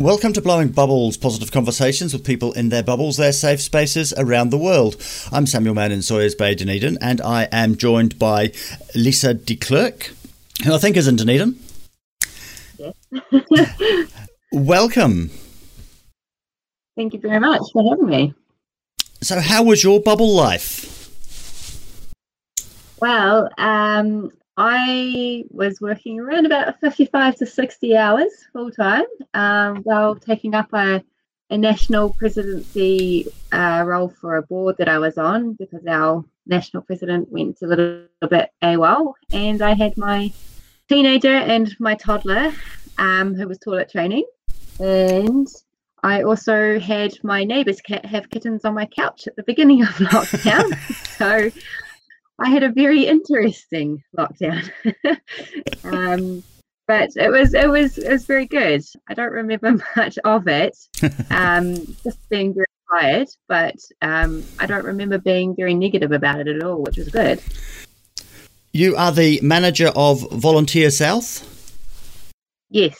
Welcome to Blowing Bubbles, positive conversations with people in their bubbles, their safe spaces around the world. I'm Samuel Mann in Sawyers Bay, Dunedin, and I am joined by Lisa de Klerk, who I think is in Dunedin. Yes. Welcome. Thank you very much for having me. So, how was your bubble life? Well, um, I was working around about 55 to 60 hours full time um, while taking up a, a national presidency uh, role for a board that I was on because our national president went a little, bit AWOL. And I had my teenager and my toddler um, who was toilet training. And I also had my neighbour's cat have kittens on my couch at the beginning of lockdown. so I had a very interesting lockdown. um, but it was it was it was very good. I don't remember much of it, um, just being very tired. But um, I don't remember being very negative about it at all, which was good. You are the manager of Volunteer South. Yes,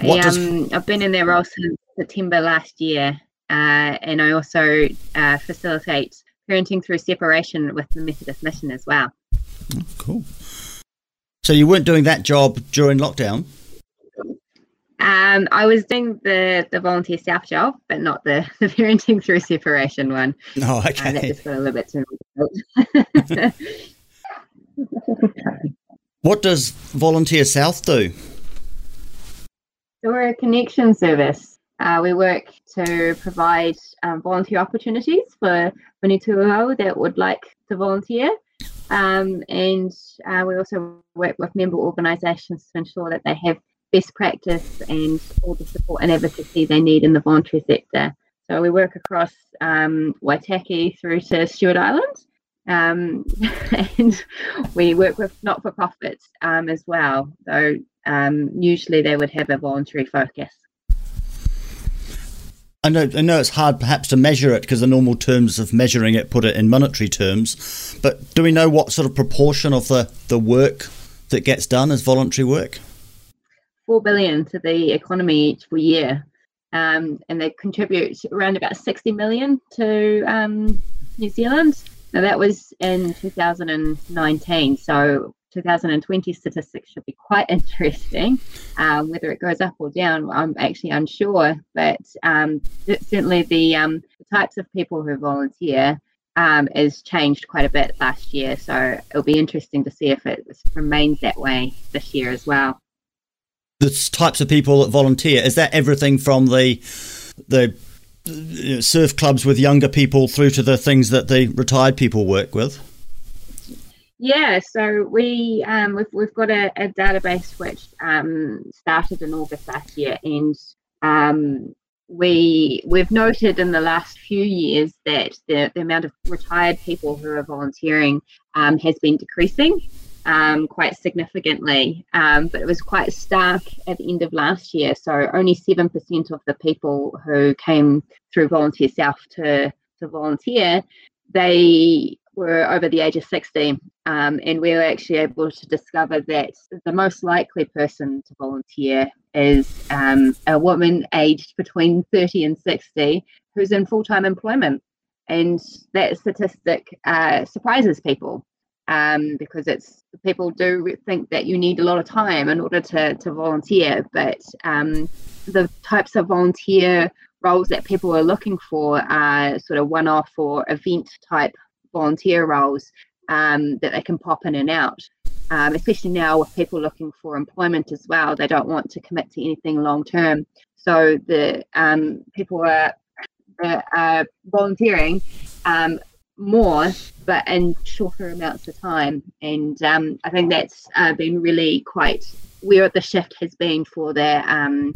I, um, I've been in their role since September last year, uh, and I also uh, facilitate parenting through separation with the Methodist Mission as well. cool? So you weren't doing that job during lockdown. Um, I was doing the the Volunteer South job, but not the, the parenting through separation one. Oh, Uh, that just got a little bit too What does Volunteer South do? So we're a connection service. Uh, we work to provide um, volunteer opportunities for Manituo that would like to volunteer. Um, and uh, we also work with member organisations to ensure that they have best practice and all the support and advocacy they need in the voluntary sector. So we work across um, Waitaki through to Stewart Island. Um, and we work with not for profits um, as well. though um, usually they would have a voluntary focus. I know, I know it's hard perhaps to measure it because the normal terms of measuring it put it in monetary terms. But do we know what sort of proportion of the, the work that gets done is voluntary work? Four billion to the economy each year, um, and they contribute around about sixty million to um, New Zealand. Now that was in 2019, so 2020 statistics should be quite interesting. Um, whether it goes up or down, I'm actually unsure, but um, certainly the, um, the types of people who volunteer um, has changed quite a bit last year. So it'll be interesting to see if it remains that way this year as well. The types of people that volunteer is that everything from the the surf clubs with younger people through to the things that the retired people work with. Yeah, so we um, we've we've got a, a database which um, started in August last year, and um, we we've noted in the last few years that the, the amount of retired people who are volunteering um, has been decreasing um, quite significantly. Um, but it was quite stark at the end of last year. So only seven percent of the people who came through Volunteer South to to volunteer, they were over the age of 60 um, and we were actually able to discover that the most likely person to volunteer is um, a woman aged between 30 and 60 who's in full-time employment. And that statistic uh, surprises people um, because it's people do think that you need a lot of time in order to, to volunteer. But um, the types of volunteer roles that people are looking for are sort of one-off or event type volunteer roles um, that they can pop in and out. Um, especially now with people looking for employment as well, they don't want to commit to anything long term. So the um, people are, are volunteering um, more, but in shorter amounts of time. And um, I think that's uh, been really quite where the shift has been for the um,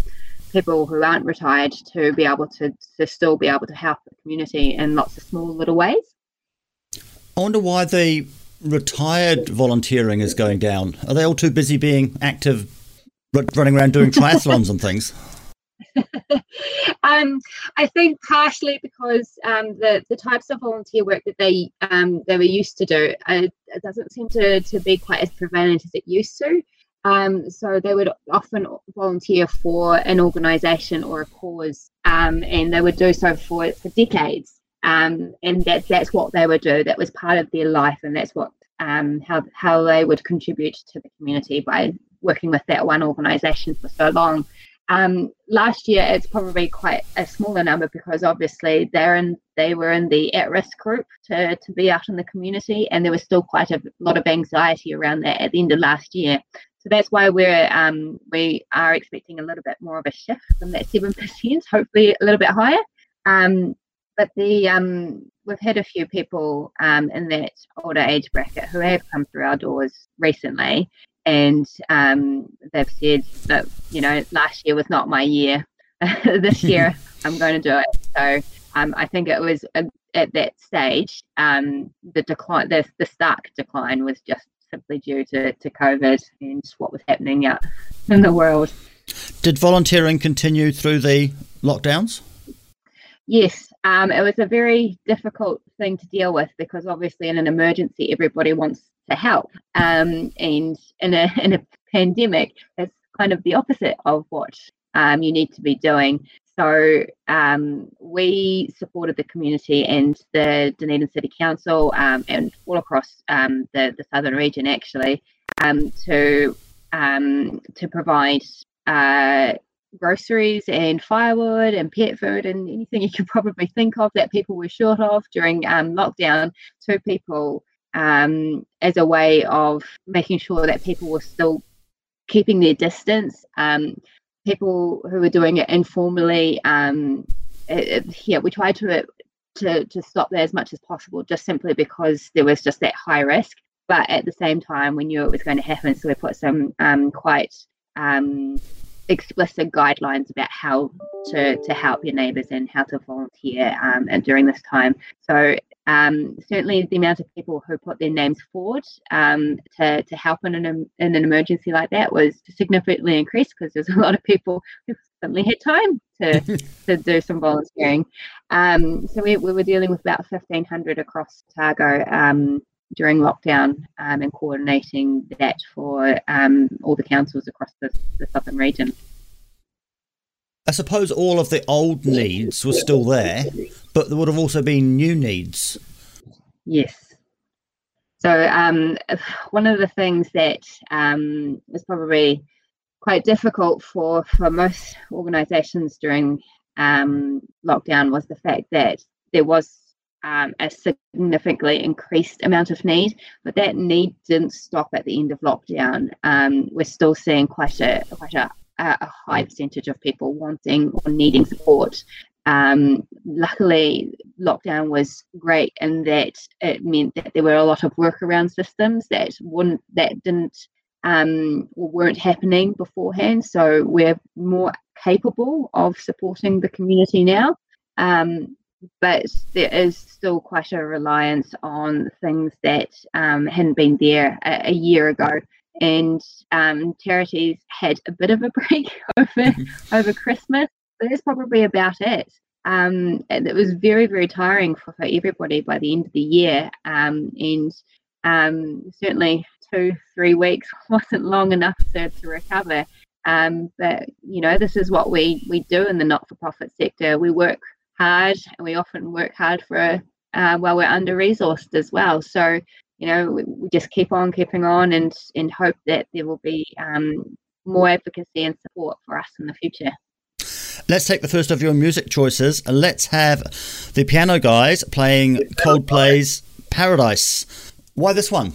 people who aren't retired to be able to, to still be able to help the community in lots of small little ways. I wonder why the retired volunteering is going down. Are they all too busy being active, running around doing triathlons and things? um, I think partially because um, the the types of volunteer work that they um, they were used to do uh, it doesn't seem to, to be quite as prevalent as it used to. Um, so they would often volunteer for an organisation or a cause, um, and they would do so for, for decades. Um, and that that's what they would do. That was part of their life, and that's what um, how how they would contribute to the community by working with that one organisation for so long. Um, last year, it's probably quite a smaller number because obviously they're in, they were in the at-risk group to, to be out in the community, and there was still quite a lot of anxiety around that at the end of last year. So that's why we're um, we are expecting a little bit more of a shift from that seven percent, hopefully a little bit higher. Um, but the um, we've had a few people um, in that older age bracket who have come through our doors recently, and um, they've said that you know last year was not my year. this year I'm going to do it. So um, I think it was a, at that stage um, the decline, the, the stark decline was just simply due to, to COVID and what was happening out in the world. Did volunteering continue through the lockdowns? Yes, um, it was a very difficult thing to deal with because obviously in an emergency everybody wants to help, um, and in a in a pandemic it's kind of the opposite of what um, you need to be doing. So um, we supported the community and the Dunedin City Council um, and all across um, the, the southern region actually to to provide uh, groceries and firewood and pet food and anything you could probably think of that people were short of during um, lockdown to people as a way of making sure that people were still keeping their distance. Um, people who were doing it informally. Um, it, it, yeah, we tried to to to stop that as much as possible, just simply because there was just that high risk. But at the same time, we knew it was going to happen, so we put some um, quite um, explicit guidelines about how to, to help your neighbours and how to volunteer um, during this time. So um, certainly the amount of people who put their names forward um, to, to help in an, in an emergency like that was significantly increased because there's a lot of people who suddenly had time to, to do some volunteering. Um, so we, we were dealing with about 1,500 across Otago um, during lockdown um, and coordinating that for um, all the councils across the, the southern region. I suppose all of the old needs were still there, but there would have also been new needs. Yes. So um, one of the things that um, was probably quite difficult for for most organisations during um, lockdown was the fact that there was um, a significantly increased amount of need, but that need didn't stop at the end of lockdown. Um, we're still seeing quite a quite a, a, high percentage of people wanting or needing support. Um, luckily, lockdown was great in that it meant that there were a lot of workaround systems that wouldn't that didn't um, weren't happening beforehand. So we're more capable of supporting the community now. Um, but there is still quite a reliance on things that um, hadn't been there a, a year ago. And um, charities had a bit of a break over mm-hmm. over Christmas, but that's probably about it. Um, it was very very tiring for, for everybody by the end of the year, um, and um, certainly two three weeks wasn't long enough to, to recover. Um, but you know, this is what we we do in the not for profit sector. We work hard and we often work hard for uh, while we're under resourced as well. So, you know, we, we, just keep on keeping on and, and hope that there will be um, more advocacy and support for us in the future. Let's take the first of your music choices. Let's have the piano guys playing Coldplay's Paradise. Why this one?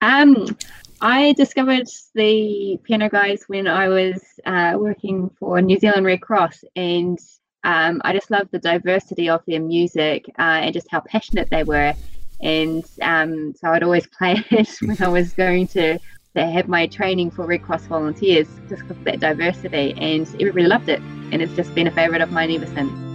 Um, I discovered the piano guys when I was uh, working for New Zealand Red Cross, and um, I just loved the diversity of their music uh, and just how passionate they were. And um, so I'd always play it when I was going to, to have my training for Red Cross volunteers, just because of that diversity. And everybody loved it, and it's just been a favourite of mine ever since.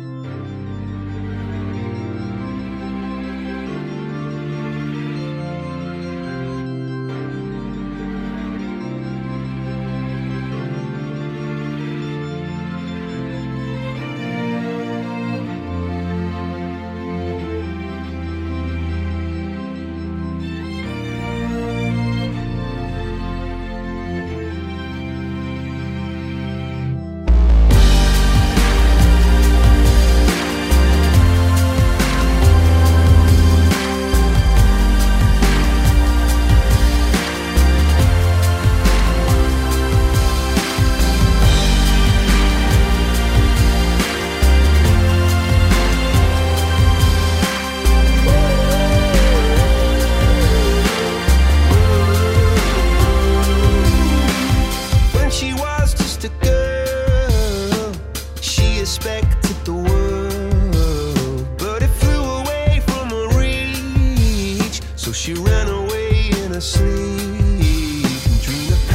stay in a sleep and dream. of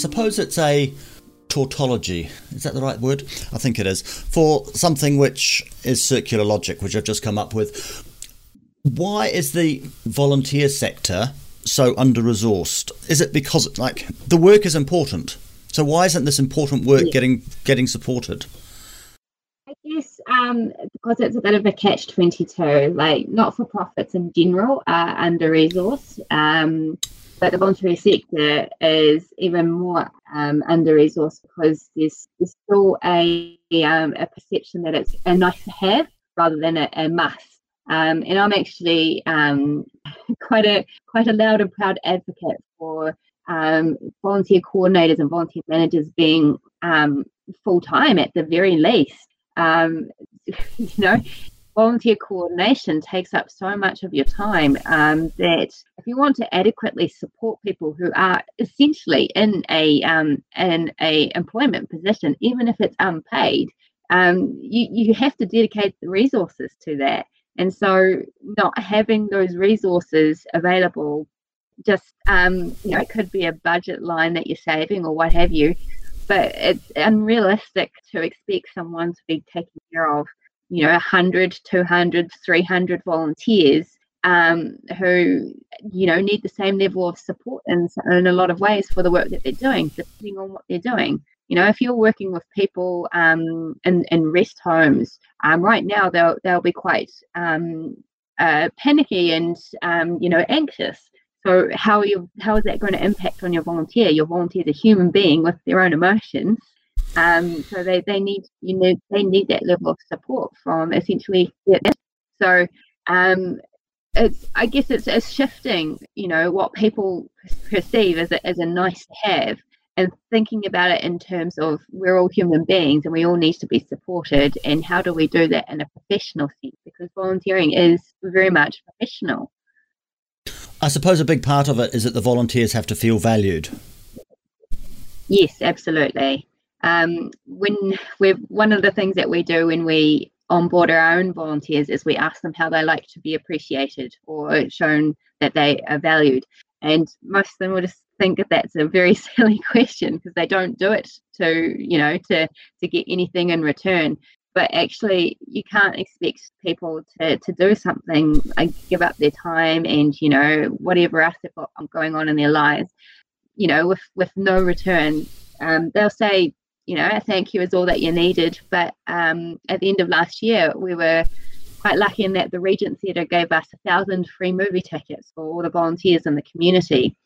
suppose it's a tautology. Is that the right word? I think it is. For something which is circular logic, which I've just come up with. Why is the volunteer sector so under resourced? Is it because like the work is important? So why isn't this important work yeah. getting getting supported? I guess um, because it's a bit of a catch twenty two. Like not for profits in general are under resourced, um, but the voluntary sector is even more um, under resourced because there's, there's still a um, a perception that it's a nice to have rather than a, a must. Um, and I'm actually um, quite a quite a loud and proud advocate for um, volunteer coordinators and volunteer managers being um, full time at the very least. You know, volunteer coordination takes up so much of your time um, that if you want to adequately support people who are essentially in a um, in a employment position, even if it's unpaid, um, you you have to dedicate the resources to that. And so, not having those resources available, just um, you know, it could be a budget line that you're saving or what have you, but it's unrealistic to expect someone to be taking care of, you know, 100, 200, 300 volunteers um, who, you know, need the same level of support in, in a lot of ways for the work that they're doing, depending on what they're doing. You know, if you're working with people um, in, in rest homes, um, right now they'll they'll be quite um, uh, panicky and um, you know anxious. So how you how is that going to impact on your volunteer? Your volunteer is a human being with their own emotions. Um, so they, they need you know they need that level of support from essentially so um, it's I guess it's, it's shifting you know what people perceive as a, as a nice to have and thinking about it in terms of we're all human beings and we all need to be supported and how do we do that in a professional sense? Because volunteering is very much professional. I suppose a big part of it is that the volunteers have to feel valued. Yes absolutely um, when we're one of the things that we do when we onboard our own volunteers is we ask them how they like to be appreciated or shown that they are valued. And most of them will just think that that's a very silly question because they don't do it to you know to to get anything in return. But actually you can't expect people to, to do something like give up their time and you know whatever else they've got going on in their lives you know with with no return. Um, they'll say you know a thank you is all that you needed but um, at the end of last year we were quite lucky in that the Regent Theatre gave us a thousand free movie tickets for all the volunteers in the community.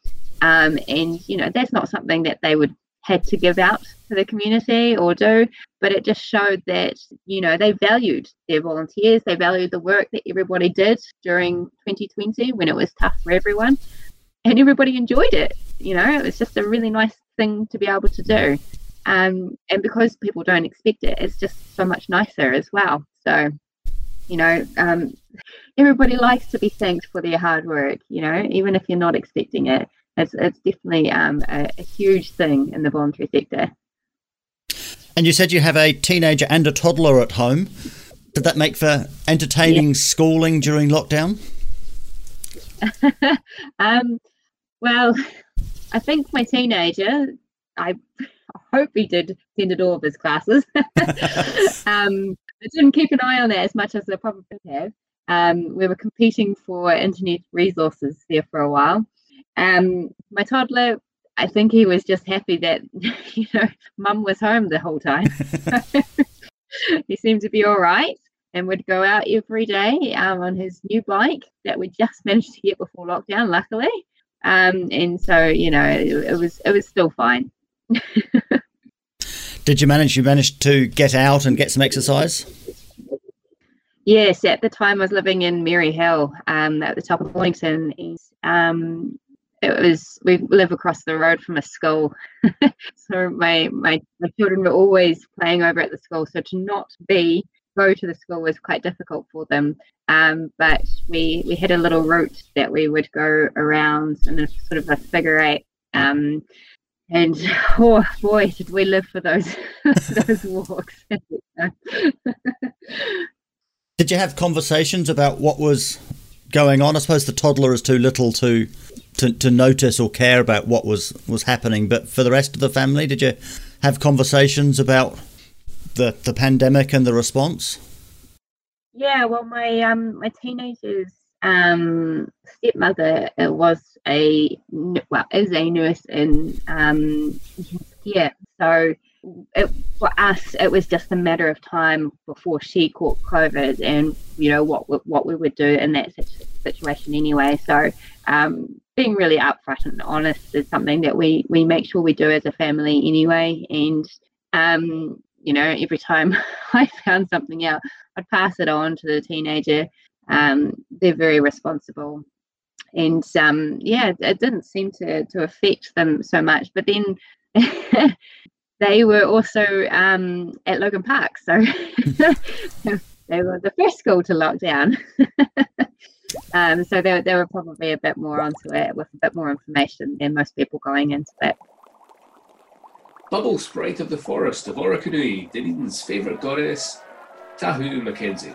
Um, and, you know, that's not something that they would had to give out to the community or do, but it just showed that, you know, they valued their volunteers, they valued the work that everybody did during 2020 when it was tough for everyone. And everybody enjoyed it. You know, it was just a really nice thing to be able to do. Um, and because people don't expect it, it's just so much nicer as well. So you know um, everybody likes to be thanked for their hard work you know even if you're not expecting it it's, it's definitely um, a, a, huge thing in the voluntary sector and you said you have a teenager and a toddler at home did that make for entertaining yeah. schooling during lockdown um, well i think my teenager i hope he did attended all of his classes um, I didn't keep an eye on that as much as I probably have. Um, we were competing for internet resources there for a while. Um, my toddler, I think he was just happy that you know mum was home the whole time. he seemed to be all right and would go out every day um, on his new bike that we just managed to get before lockdown, luckily. Um, and so you know it, it was it was still fine. Did you manage? You managed to get out and get some exercise. Yes, at the time I was living in Maryhill, um, at the top of Mornington. Um, it was we live across the road from a school, so my, my my children were always playing over at the school. So to not be go to the school was quite difficult for them. Um, but we we had a little route that we would go around in a sort of a figure eight. Um, and oh boy, did we live for those those walks. did you have conversations about what was going on? I suppose the toddler is too little to, to to notice or care about what was was happening, but for the rest of the family, did you have conversations about the the pandemic and the response? Yeah, well, my um my teenagers um, stepmother was a well is a nurse in um, yeah. So it, for us, it was just a matter of time before she caught COVID, and you know what what we would do in that situation anyway. So um, being really upfront and honest is something that we we make sure we do as a family anyway. And um, you know, every time I found something out, I'd pass it on to the teenager. Um, they're very responsible, and um, yeah, it didn't seem to to affect them so much. But then. they were also um, at Logan Park, so they were the first school to lock down. Um, so they, they were probably a bit more onto it with a bit more information than most people going into it. Bubble Sprite of the Forest of Orokonui, Dunedin's favourite goddess, Tahu Mackenzie.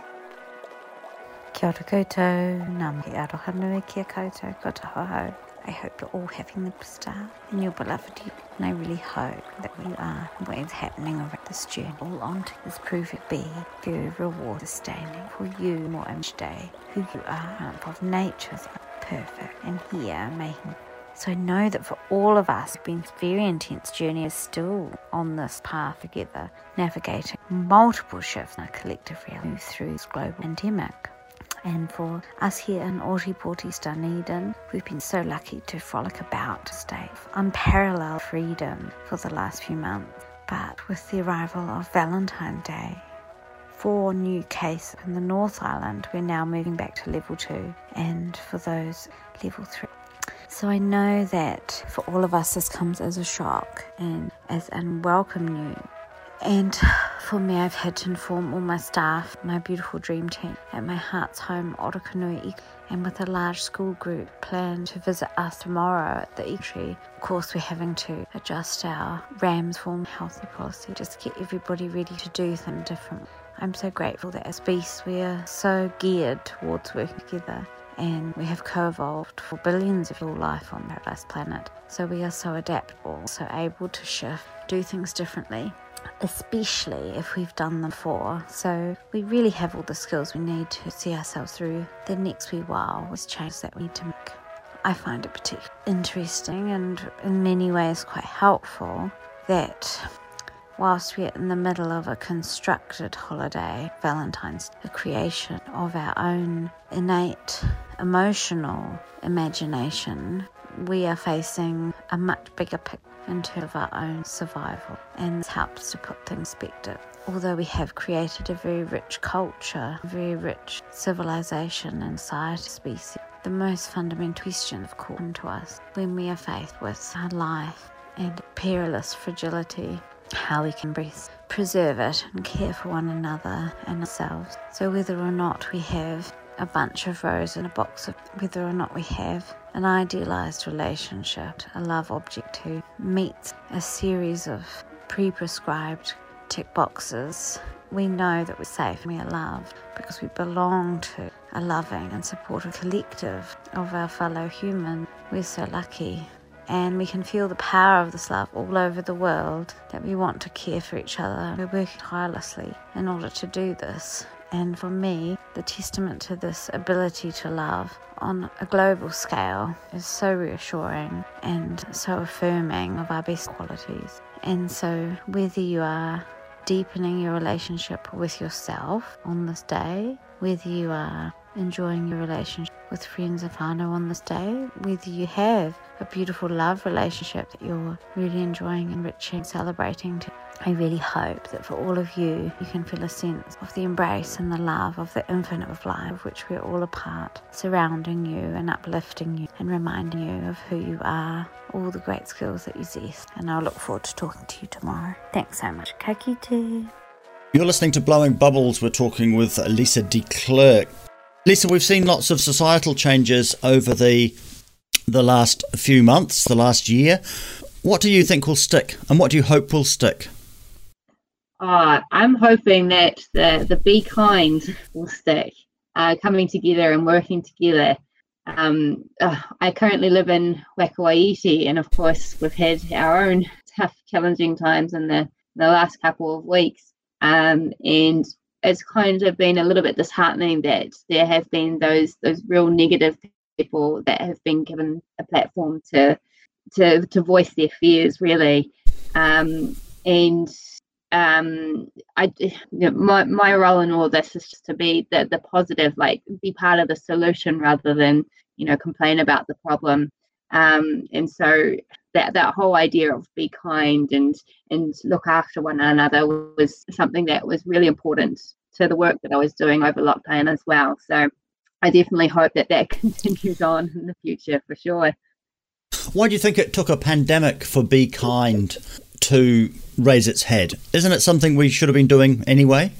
Kia ora koutou, ngā mihi aroha kia koutou. I hope you're all having the best start in your beloved. And I really hope that we are what is happening around this journey all onto this proving to be very reward sustaining for you more each day. Who you are of nature's perfect and here making so I know that for all of us been very intense journey is still on this path together, navigating multiple shifts in our collective reality through this global pandemic. And for us here in Ōtepoti Dunedin, we've been so lucky to frolic about state of unparalleled freedom for the last few months. But with the arrival of Valentine's Day, four new cases in the North Island, we're now moving back to level two, and for those, level three. So I know that for all of us, this comes as a shock and as unwelcome news. And for me, I've had to inform all my staff, my beautiful dream team at my heart's home, Orokonui, and with a large school group planned to visit us tomorrow at the eatery. Of course, we're having to adjust our RAMS form healthy policy just to get everybody ready to do things different. I'm so grateful that as beasts, we are so geared towards working together and we have co-evolved for billions of your life on Paradise Planet. So we are so adaptable, so able to shift, do things differently especially if we've done them before. So we really have all the skills we need to see ourselves through the next wee while with changes that we need to make. I find it particularly interesting and in many ways quite helpful that whilst we're in the middle of a constructed holiday, Valentine's, a creation of our own innate emotional imagination, we are facing a much bigger picture in terms of our own survival and this helps to put things in perspective. Although we have created a very rich culture, a very rich civilization and society species, the most fundamental question of course to us when we are faced with our life and perilous fragility how we can breathe, preserve it and care for one another and ourselves. So whether or not we have a bunch of roses in a box of whether or not we have an idealized relationship, a love object who meets a series of pre prescribed tick boxes, we know that we're safe and we are loved because we belong to a loving and supportive collective of our fellow human. We're so lucky. And we can feel the power of this love all over the world that we want to care for each other. We're working tirelessly in order to do this. And for me, the testament to this ability to love on a global scale is so reassuring and so affirming of our best qualities. And so, whether you are deepening your relationship with yourself on this day, whether you are enjoying your relationship with friends of whānau on this day, whether you have a beautiful love relationship that you're really enjoying, enriching, celebrating. I really hope that for all of you, you can feel a sense of the embrace and the love of the infinite of life, of which we're all a part, surrounding you and uplifting you and reminding you of who you are, all the great skills that you possess. And I'll look forward to talking to you tomorrow. Thanks so much. Kakite. You're listening to Blowing Bubbles. We're talking with Lisa de. Lisa, we've seen lots of societal changes over the the last few months, the last year. What do you think will stick, and what do you hope will stick? Uh, I'm hoping that the the be kind will stick, uh, coming together and working together. Um, uh, I currently live in Waikouaiti, and of course, we've had our own tough, challenging times in the the last couple of weeks. Um, and it's kind of been a little bit disheartening that there have been those those real negative people that have been given a platform to to to voice their fears really um, and um, I you know, my my role in all this is just to be the the positive like be part of the solution rather than you know complain about the problem um, and so that that whole idea of be kind and and look after one another was something that was really important to the work that I was doing over lockdown as well. So I definitely hope that that continues on in the future for sure. Why do you think it took a pandemic for Be Kind to raise its head? Isn't it something we should have been doing anyway?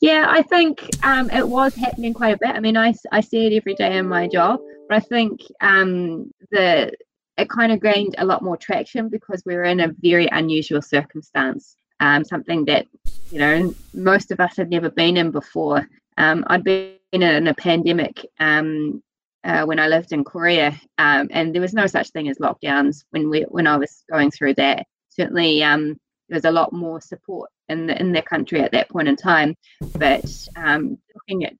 Yeah, I think um, it was happening quite a bit. I mean, I, I see it every day in my job, but I think um, the it kind of gained a lot more traction because we were in a very unusual circumstance, um, something that you know most of us had never been in before. Um, I'd been in a pandemic um, uh, when I lived in Korea, um, and there was no such thing as lockdowns when we when I was going through that. Certainly, um, there was a lot more support in the in the country at that point in time. But um, looking at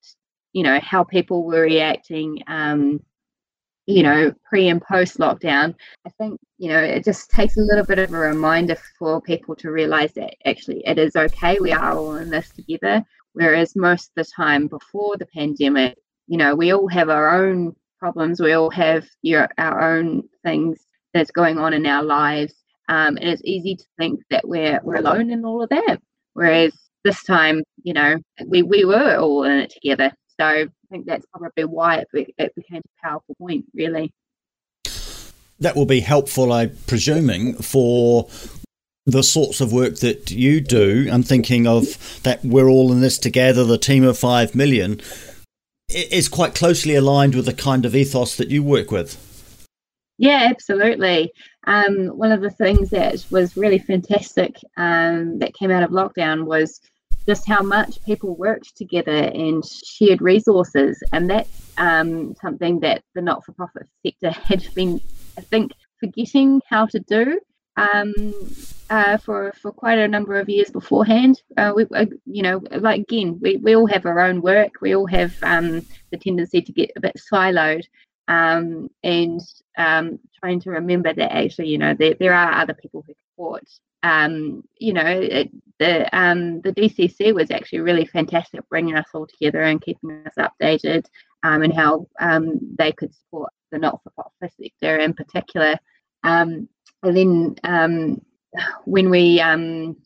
you know how people were reacting um, you know, pre and post lockdown, I think, you know, it just takes a little bit of a reminder for people to realize that actually it is okay. We are all in this together. Whereas most of the time before the pandemic, you know, we all have our own problems. We all have our own things that's going on in our lives. Um, and it's easy to think that we're, we're alone in all of that. Whereas this time, you know, we, we were all in it together. So I think that's probably why it, it became a powerful point, really. That will be helpful, I'm presuming, for the sorts of work that you do. I'm thinking of that we're all in this together, the team of five million, is quite closely aligned with the kind of ethos that you work with. Yeah, absolutely. Um, one of the things that was really fantastic um, that came out of lockdown was just how much people worked together and shared resources. And that's um, something that the not for profit sector had been, I think, forgetting how to do um, uh, for, for quite a number of years beforehand. Uh, we, uh, you know, like again, we, we all have our own work, we all have um, the tendency to get a bit siloed. Um, and um, trying to remember that actually, you know, there, there are other people who support um, you know, it, the um, the DCC was actually really fantastic, bringing us all together and keeping us updated, um, and how they could support the not-for-profit sector in particular. And then when we um,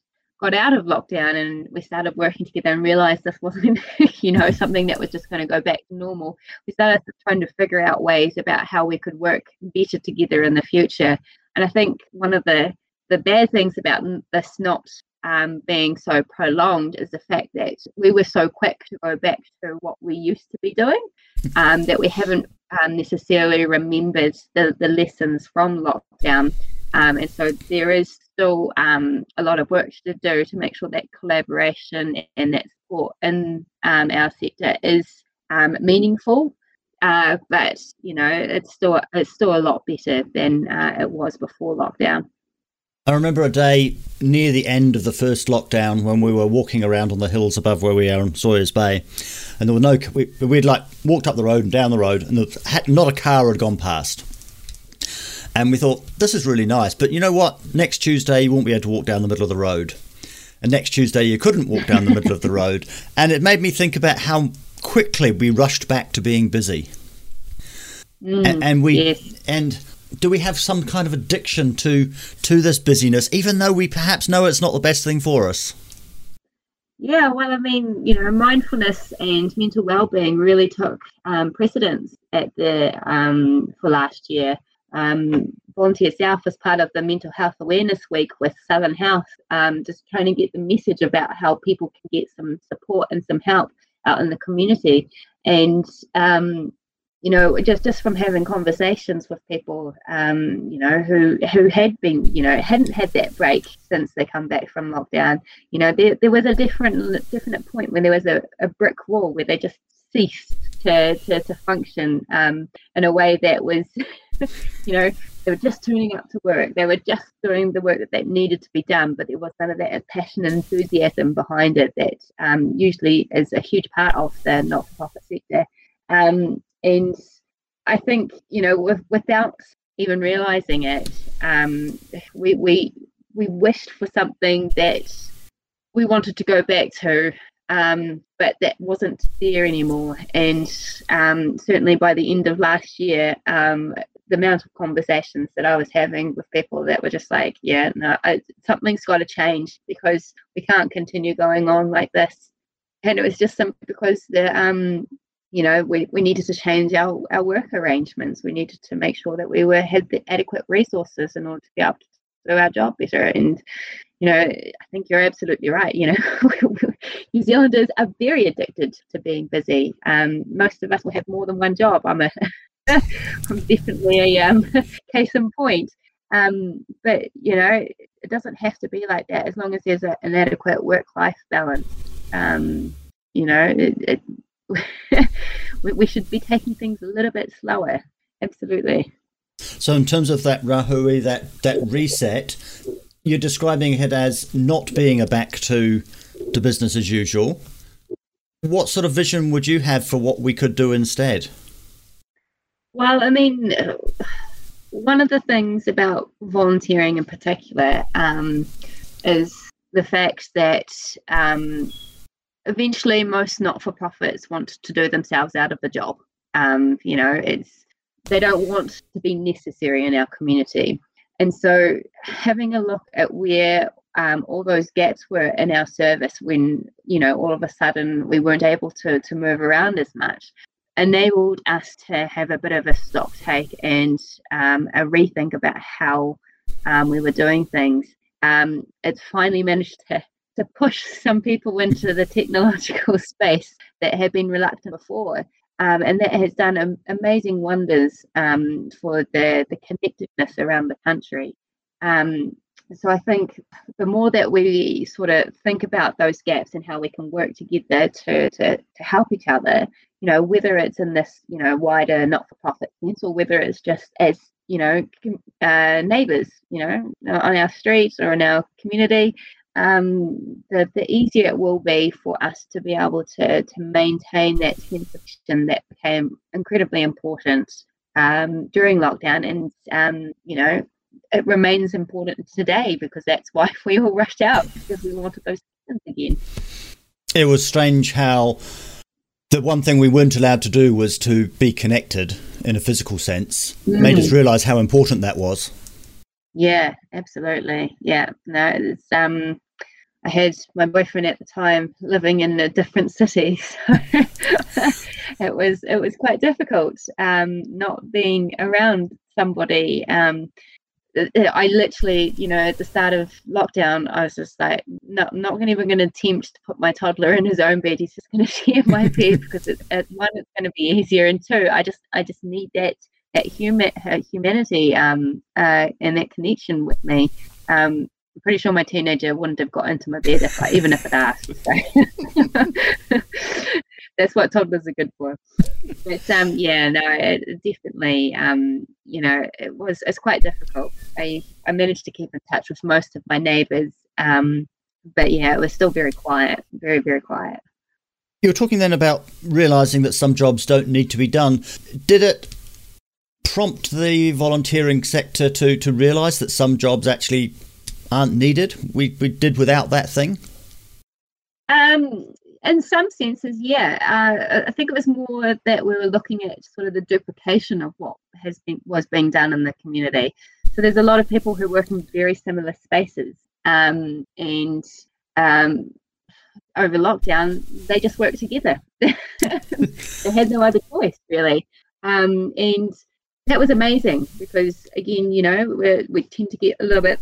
got out of lockdown and we started working together and realized this wasn't, you know, something that was just going to go back to normal, we started trying to figure out ways about how we could work better together in the future. And I think one of the the bad things about this not um, being so prolonged is the fact that we were so quick to go back to what we used to be doing um, that we haven't um, necessarily remembered the, the lessons from lockdown. Um, and so there is still um, a lot of work to do to make sure that collaboration and that support in um, our sector is meaningful. Uh, but you know, it's still it's still a lot better than uh, it was before lockdown. I remember a day near the end of the first lockdown when we were walking around on the hills above where we are in Sawyers Bay, and there were no. We, we'd like walked up the road and down the road, and not a car had gone past. And we thought this is really nice, but you know what? Next Tuesday you won't be able to walk down the middle of the road, and next Tuesday you couldn't walk down the middle of the road, and it made me think about how quickly we rushed back to being busy. Mm, and, and, we yes. and do we have some kind of addiction to to this busyness, even though we perhaps know it's not the best thing for us? Yeah, well, I mean, you know, mindfulness and mental well-being really took um, precedence at the um, for last year. Um, Volunteer South as part of the Mental Health Awareness Week with Southern Health, um, just trying to get the message about how people can get some support and some help out in the community. And um, you know, just just from having conversations with people, um, you know, who who had been, you know, hadn't had that break since they come back from lockdown. You know, there there was a different different point when there was a, a brick wall where they just ceased to to, to function um, in a way that was you know, they were just turning up to work. They were just doing the work that, that needed to be done, but there was none of that passion and enthusiasm behind it that um, usually is a huge part of the not-for-profit sector. Um, and I think, you know, with, without even realizing it, um, we, we we wished for something that we wanted to go back to, um, but that wasn't there anymore. And um, certainly by the end of last year, um, the amount of conversations that I was having with people that were just like, yeah, no, I, something's got to change because we can't continue going on like this. And it was just simply because the um, you know, we, we needed to change our, our work arrangements. We needed to make sure that we were had the adequate resources in order to be able to do our job better. And, you know, I think you're absolutely right. You know, New Zealanders are very addicted to being busy. Um, most of us will have more than one job. I'm a I'm definitely a um, case in point. Um, but you know, it doesn't have to be like that as long as there's a, an adequate work-life balance. Um, you know, it, it we should be taking things a little bit slower. Absolutely. So, in terms of that rahui, that that reset, you're describing it as not being a back to to business as usual. What sort of vision would you have for what we could do instead? Well, I mean, one of the things about volunteering in particular um, is the fact that um, eventually most not-for-profits want to do themselves out of the job. Um, you know, it's they don't want to be necessary in our community. And so, having a look at where um, all those gaps were in our service when, you know, all of a sudden we weren't able to, to move around as much, enabled us to have a bit of a stock take and um, a rethink about how um, we were doing things. Um, it's finally managed to, to push some people into the technological space that had been reluctant before. Um, and that has done amazing wonders um, for the, the connectedness around the country. Um, so I think the more that we sort of think about those gaps and how we can work together to, to, to help each other, you know, whether it's in this, you know, wider not-for-profit sense or whether it's just as, you know, uh, neighbours, you know, on our streets or in our community, um, the, the easier it will be for us to be able to, to maintain that sense of connection that became incredibly important um, during lockdown. And, um, you know, it remains important today because that's why we all rushed out because we wanted those things again. It was strange how the one thing we weren't allowed to do was to be connected in a physical sense. Mm. Made us realise how important that was. Yeah, absolutely. Yeah, no, it's um, I had my boyfriend at the time living in a different city, so it was it was quite difficult um, not being around somebody. Um, I literally, you know, at the start of lockdown, I was just like, no, not even going to attempt to put my toddler in his own bed. He's just going to share my bed because it's, at one, it's going to be easier, and two, I just, I just need that that human humanity um, uh, and that connection with me. Um, I'm pretty sure my teenager wouldn't have got into my bed if I, even if it asked. So that's what toddlers are good for. But um, yeah, no, it, definitely. Um, you know, it was it's quite difficult. I I managed to keep in touch with most of my neighbours, um, but yeah, it was still very quiet, very very quiet. You were talking then about realizing that some jobs don't need to be done. Did it prompt the volunteering sector to to realize that some jobs actually aren't needed? We we did without that thing. Um, in some senses, yeah. Uh, I think it was more that we were looking at sort of the duplication of what has been was being done in the community. So there's a lot of people who work in very similar spaces, um, and um, over lockdown, they just worked together. they had no other choice, really. Um, and that was amazing because, again, you know, we tend to get a little bit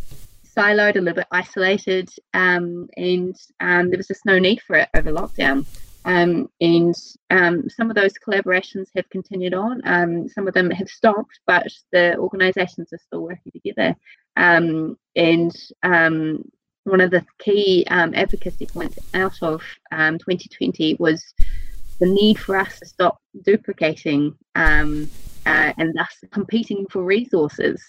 siloed, a little bit isolated, um, and um, there was just no need for it over lockdown. Um, and um, some of those collaborations have continued on. Um, some of them have stopped, but the organisations are still working together. Um, and one of the key advocacy points out of 2020 was the need for us to stop duplicating uh, and thus competing for resources.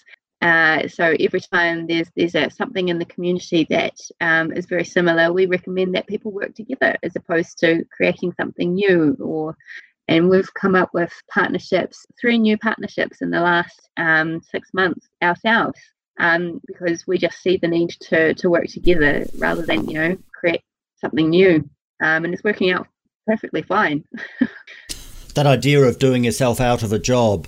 Uh, so every time there's there's a, something in the community that um, is very similar, we recommend that people work together as opposed to creating something new. Or and we've come up with partnerships, three new partnerships in the last um, six months ourselves, um, because we just see the need to to work together rather than you know create something new, um, and it's working out perfectly fine. that idea of doing yourself out of a job,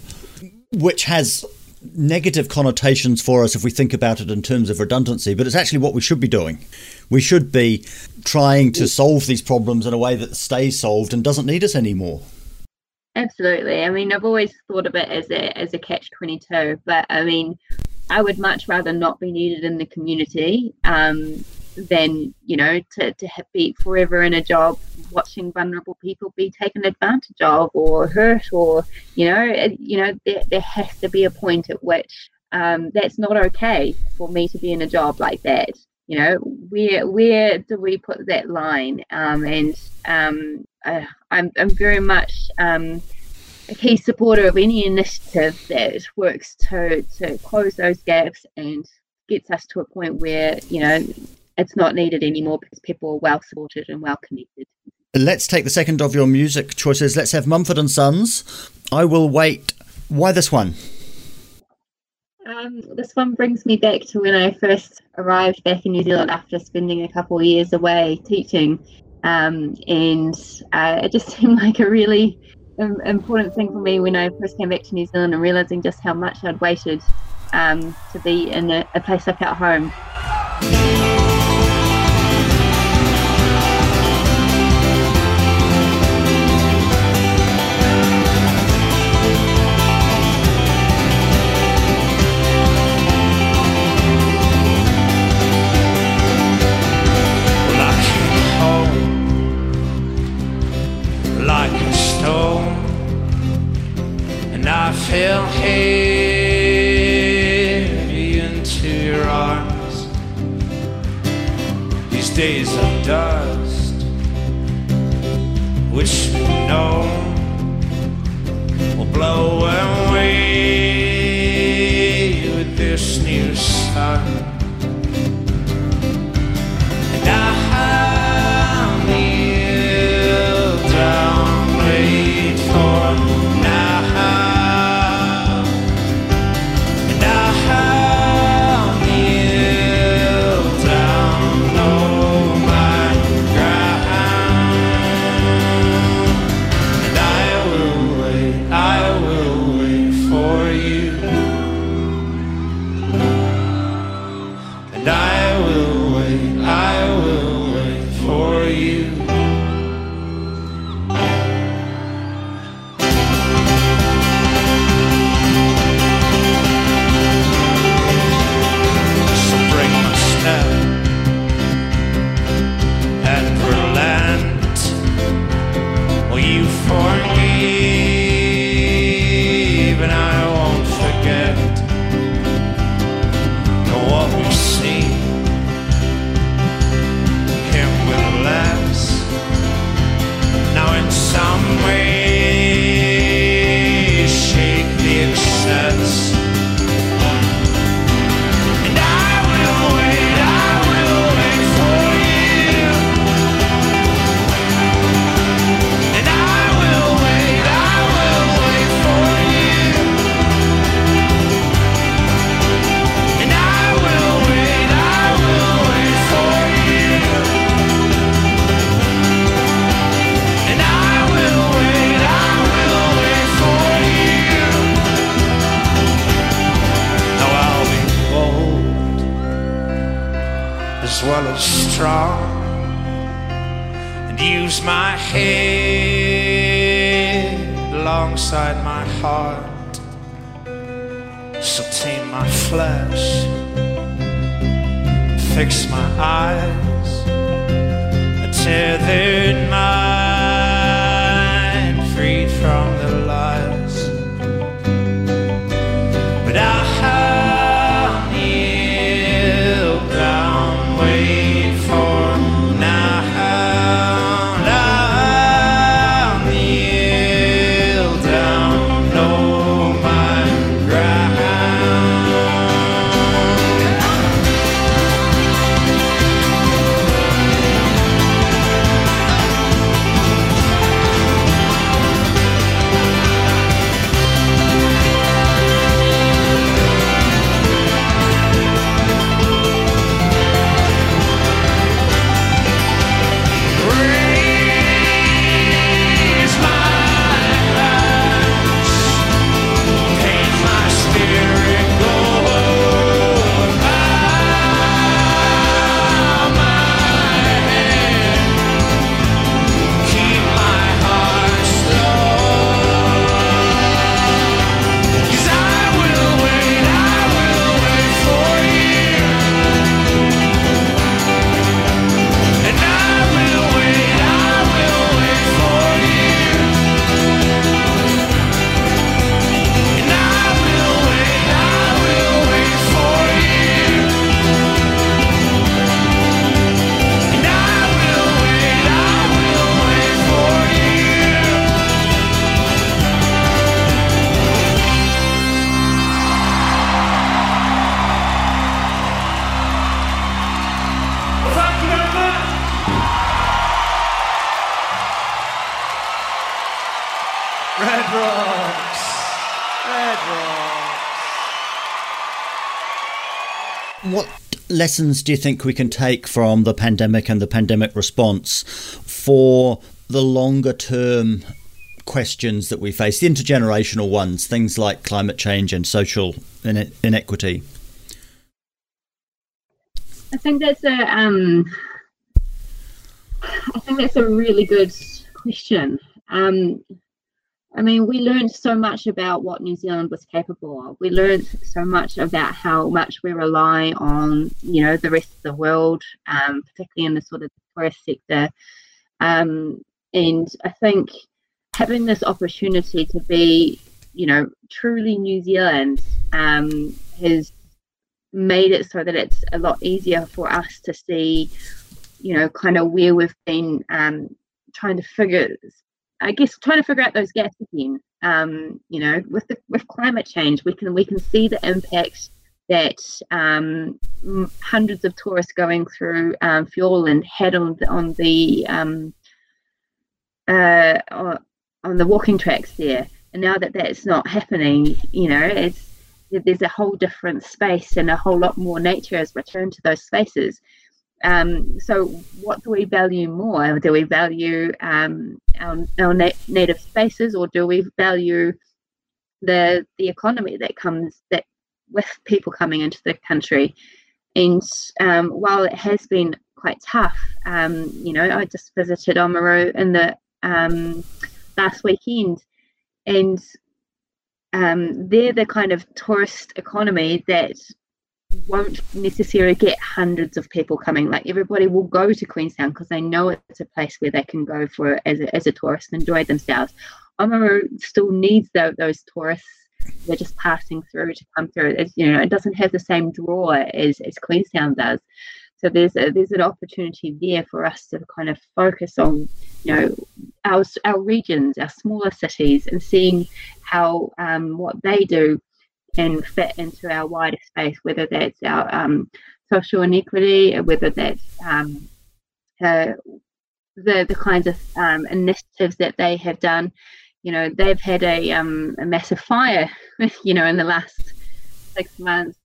which has negative connotations for us if we think about it in terms of redundancy, but it's actually what we should be doing. We should be trying to solve these problems in a way that stays solved and doesn't need us anymore. Absolutely. I mean, I've always thought of it as a as a catch twenty two, but I mean, I would much rather not be needed in the community um, than you know to to be forever in a job watching vulnerable people be taken advantage of or hurt or you know you know there, there has to be a point at which um, that's not okay for me to be in a job like that. You know where where do we put that line? Um, and um, uh, I'm, I'm very much um, a key supporter of any initiative that works to to close those gaps and gets us to a point where you know it's not needed anymore because people are well supported and well connected. Let's take the second of your music choices. Let's have Mumford and Sons. I will wait. Why this one? Um, this one brings me back to when I first arrived back in New Zealand after spending a couple of years away teaching, um, and uh, it just seemed like a really um, important thing for me when I first came back to New Zealand and realizing just how much I'd waited um, to be in a, a place like at home. Fell heavy into your arms. These days of dust, which we know will blow away with this new sun. What lessons do you think we can take from the pandemic and the pandemic response for the longer term questions that we face, the intergenerational ones, things like climate change and social inequity? I think that's a um, I think that's a really good question. Um, I mean, we learned so much about what New Zealand was capable of. We learned so much about how much we rely on, you know, the rest of the world, um, particularly in the sort of tourist sector. Um, and I think having this opportunity to be, you know, truly New Zealand um, has made it so that it's a lot easier for us to see, you know, kind of where we've been um, trying to figure, I guess, trying to figure out those gaps again. Um, you know, with the with climate change, we can we can see the impact that um, hundreds of tourists going through um, Fiordland had on the, on the um, uh, on the walking tracks there. And now that that's not happening, you know, it's there's a whole different space and a whole lot more nature has returned to those spaces. Um, so, what do we value more? Do we value um, our, our na- native spaces, or do we value the the economy that comes that with people coming into the country? And um, while it has been quite tough, um, you know, I just visited Oamaru in the um, last weekend, and um, they're the kind of tourist economy that won't necessarily get hundreds of people coming. Like everybody will go to Queenstown because they know it's a place where they can go for as a, as a tourist and enjoy themselves. Oamaru still needs the, those tourists. They're just passing through to come through. It's, you know, it doesn't have the same draw as, as Queenstown does. So there's a, there's an opportunity there for us to kind of focus on, you know, our our regions, our smaller cities, and seeing how um, what they do can fit into our wider space, whether that's our um, social inequity, whether that's um, uh, the the kinds of um, initiatives that they have done. You know, they've had a, um, a massive fire, you know, in the last six months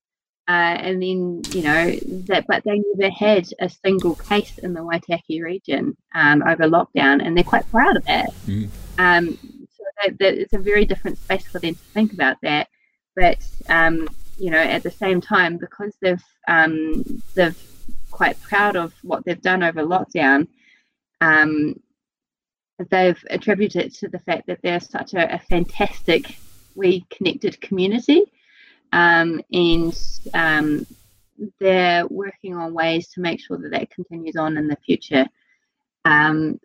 uh, and then, you know, that, but they never had a single case in the Waitaki region um, over lockdown, and they're quite proud of that. Mm. Um, so that, that it's a very different space for them to think about that. But, um, you know, at the same time, because they've, um, they've quite proud of what they've done over lockdown, um, they've attributed it to the fact that they're such a, a fantastic, we connected community um, and um, they're working on ways to make sure that that continues on in the future. Um,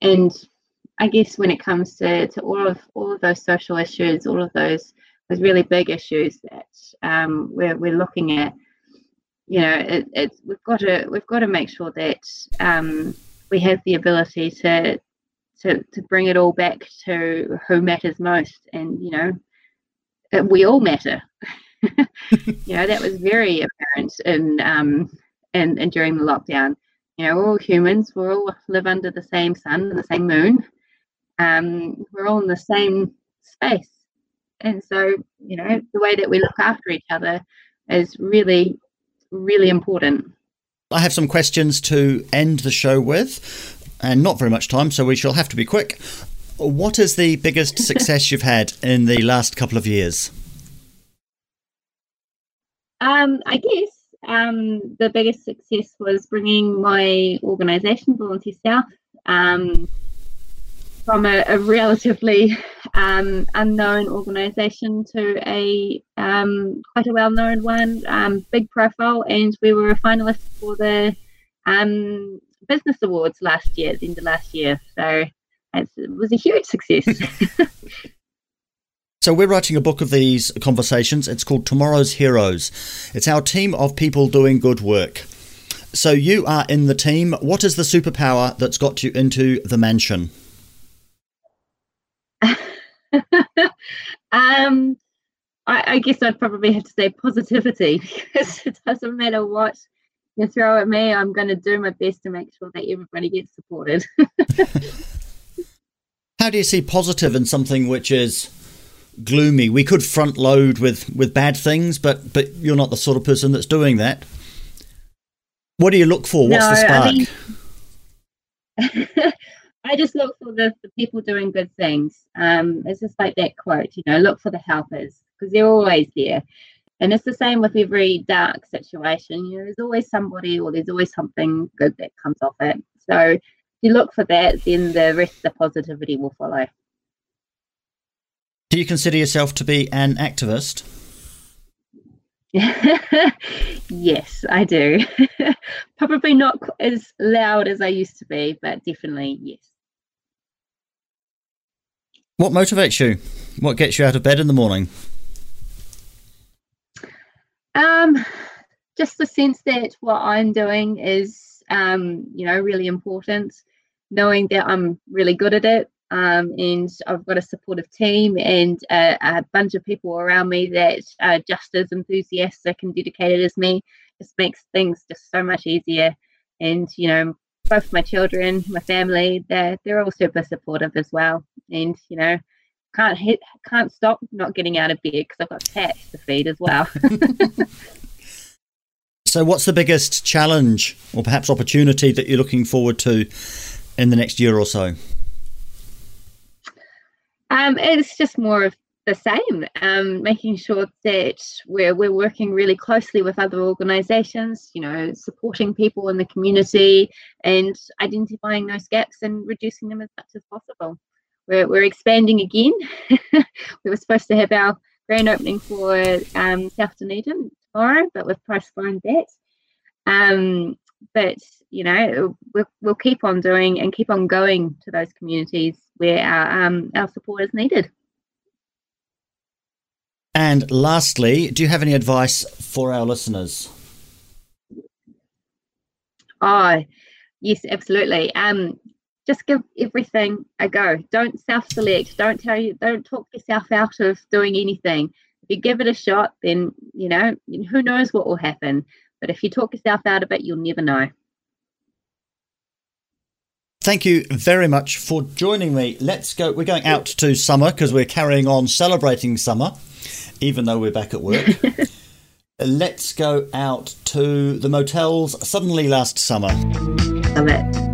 and I guess when it comes to, to all of all of those social issues, all of those those really big issues that um, we're we're looking at, you know, it, it's we've got to we've got to make sure that um, we have the ability to to to bring it all back to who matters most, and you know, we all matter. you know, that was very apparent in um and and during the lockdown. You know, we're all humans, we all live under the same sun and the same moon. Um, we're all in the same space. And so, you know, the way that we look after each other is really, really important. I have some questions to end the show with, and not very much time, so we shall have to be quick. What is the biggest success you've had in the last couple of years? Um, I guess um, the biggest success was bringing my organisation, Volunteer South, um, from a, a relatively um, unknown organisation to a um, quite a well-known one, um, big profile, and we were a finalist for the um, Business Awards last year, at the end of last year. So it was a huge success. So, we're writing a book of these conversations. It's called Tomorrow's Heroes. It's our team of people doing good work. So, you are in the team. What is the superpower that's got you into the mansion? um, I, I, guess I'd probably have to say positivity because it doesn't matter what you throw at me, I'm going to do my best to make sure that everybody gets supported. How do you see positive in something which is gloomy. We could front load with with bad things, but but you're not the sort of person that's doing that. What do you look for? What's No, the spark? I mean- I just look for the, the people doing good things. Um, it's just like that quote, you know, look for the helpers because they're always there. And it's the same with every dark situation. You know, there's always somebody or there's always something good that comes off it. So if you look for that, then the rest of the positivity will follow. do you consider yourself to be an activist? yes, I do. Probably not as loud as I used to be, but definitely yes. What motivates you? What gets you out of bed in the morning? Um, just the sense that what I'm doing is, um, you know, really important. Knowing that I'm really good at it, um, and I've got a supportive team and a, a bunch of people around me that are just as enthusiastic and dedicated as me, just makes things just so much easier. And you know, both my children, my family, they're they're all super supportive as well. And you know, can't hit, can't stop not getting out of bed because I've got cats to feed as well. So, what's the biggest challenge or perhaps opportunity that you're looking forward to in the next year or so? Um, it's just more of the same, um, making sure that we're, we're working really closely with other organisations, you know, supporting people in the community and identifying those gaps and reducing them as much as possible. We're, we're expanding again. we were supposed to have our grand opening for um, South Dunedin tomorrow, but we've postponed that. Um, but you know, we'll, we'll keep on doing and keep on going to those communities where our um, our support is needed. And lastly, do you have any advice for our listeners? Oh, yes, absolutely. Um, just give everything a go. Don't self-select. Don't tell you. Don't talk yourself out of doing anything. If you give it a shot, then you know who knows what will happen. But if you talk yourself out of it, you'll never know. Thank you very much for joining me. Let's go. We're going out to summer because we're carrying on celebrating summer, even though we're back at work. Let's go out to the motels suddenly last summer. Love it.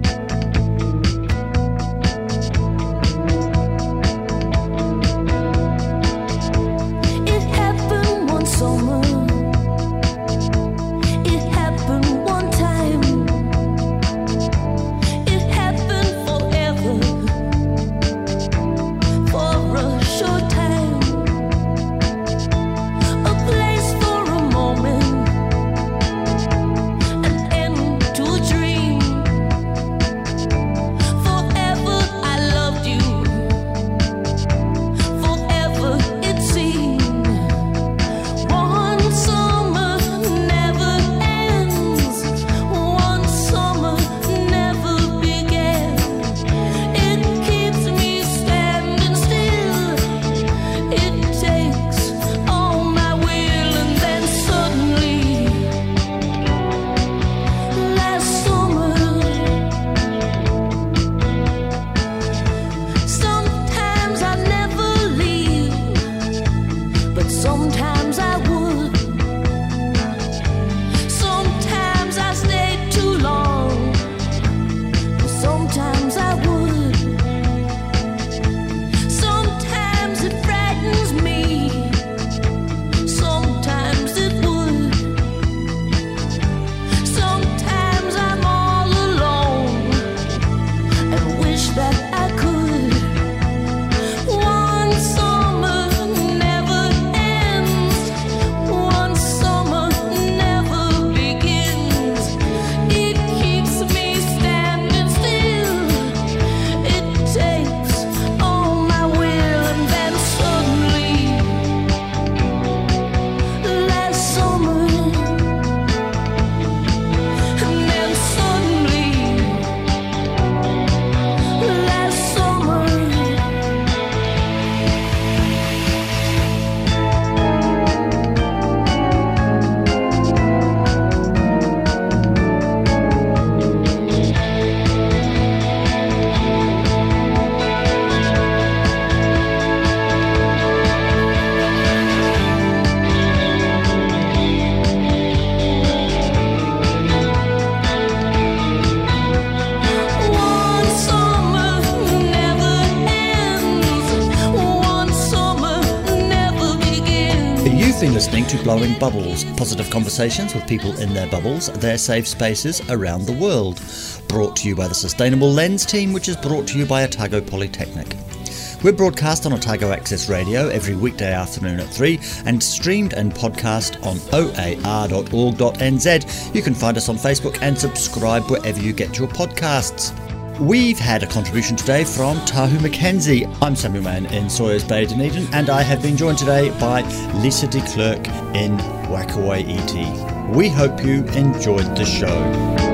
Bubbles, positive conversations with people in their bubbles, their safe spaces around the world. Brought to you by the Sustainable Lens team, which is brought to you by Otago Polytechnic. We're broadcast on Otago Access Radio every weekday afternoon at 3 and streamed and podcast on oar.org.nz. You can find us on Facebook and subscribe wherever you get your podcasts. We've had a contribution today from Tahu McKenzie. I'm Samuel Mann in Sawyers Bay, Dunedin, and I have been joined today by Lisa de Klerk in Waikouaiti. We hope you enjoyed the show.